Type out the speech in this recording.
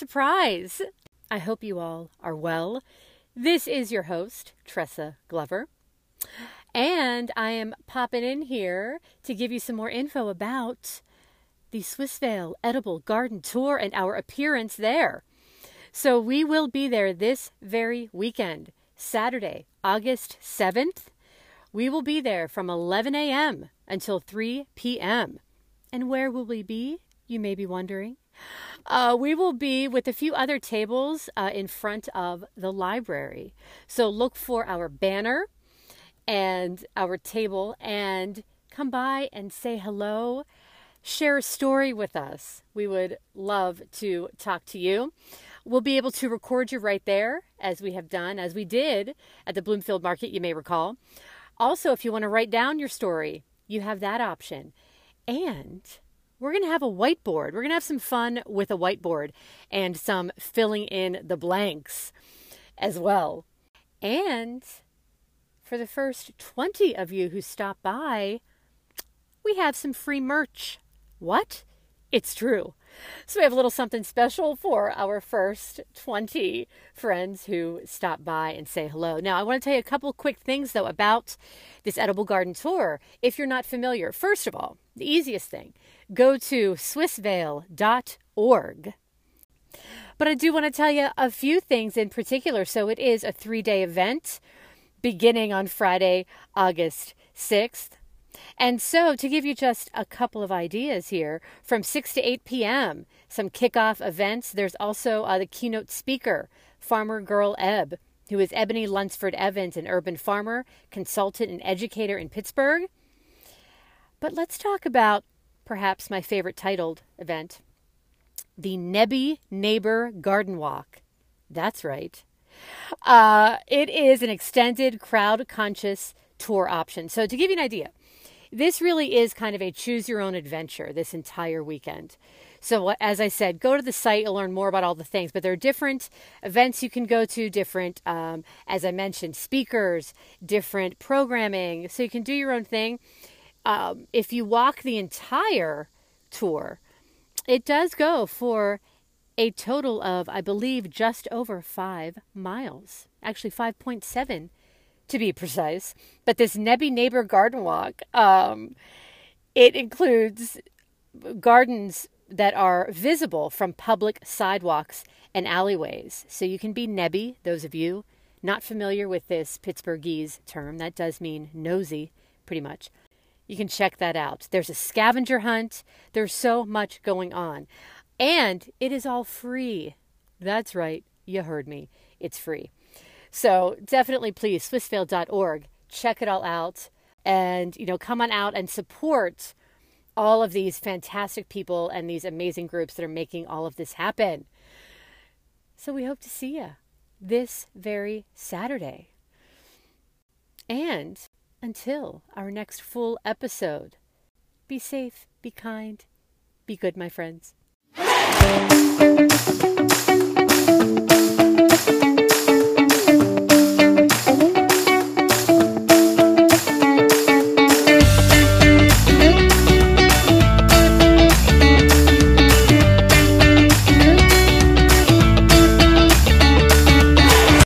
surprise. I hope you all are well. This is your host, Tressa Glover. And I am popping in here to give you some more info about the Swissvale Edible Garden Tour and our appearance there. So we will be there this very weekend, Saturday, August 7th. We will be there from 11 a.m. until 3 p.m. And where will we be? You may be wondering. Uh, we will be with a few other tables uh, in front of the library. So look for our banner and our table and come by and say hello. Share a story with us. We would love to talk to you. We'll be able to record you right there, as we have done, as we did at the Bloomfield Market, you may recall. Also, if you want to write down your story, you have that option. And we're going to have a whiteboard. We're going to have some fun with a whiteboard and some filling in the blanks as well. And for the first 20 of you who stop by, we have some free merch. What? It's true. So we have a little something special for our first 20 friends who stop by and say hello. Now, I want to tell you a couple quick things though about this edible garden tour. If you're not familiar, first of all, the easiest thing, go to swissvale.org. But I do want to tell you a few things in particular. So it is a 3-day event beginning on Friday, August 6th. And so, to give you just a couple of ideas here, from 6 to 8 p.m., some kickoff events. There's also uh, the keynote speaker, Farmer Girl Eb, who is Ebony Lunsford Evans, an urban farmer, consultant, and educator in Pittsburgh. But let's talk about perhaps my favorite titled event the Nebby Neighbor Garden Walk. That's right. Uh, it is an extended crowd conscious tour option. So, to give you an idea, this really is kind of a choose your own adventure this entire weekend. So, as I said, go to the site, you'll learn more about all the things. But there are different events you can go to, different, um, as I mentioned, speakers, different programming. So, you can do your own thing. Um, if you walk the entire tour, it does go for a total of, I believe, just over five miles. Actually, 5.7 to be precise. But this Nebby Neighbor Garden Walk, um, it includes gardens that are visible from public sidewalks and alleyways. So you can be nebby, those of you not familiar with this Pittsburghese term. That does mean nosy, pretty much. You can check that out. There's a scavenger hunt. There's so much going on. And it is all free. That's right. You heard me. It's free. So definitely please, swissvale.org, check it all out and, you know, come on out and support all of these fantastic people and these amazing groups that are making all of this happen. So we hope to see you this very Saturday. And until our next full episode, be safe, be kind, be good, my friends.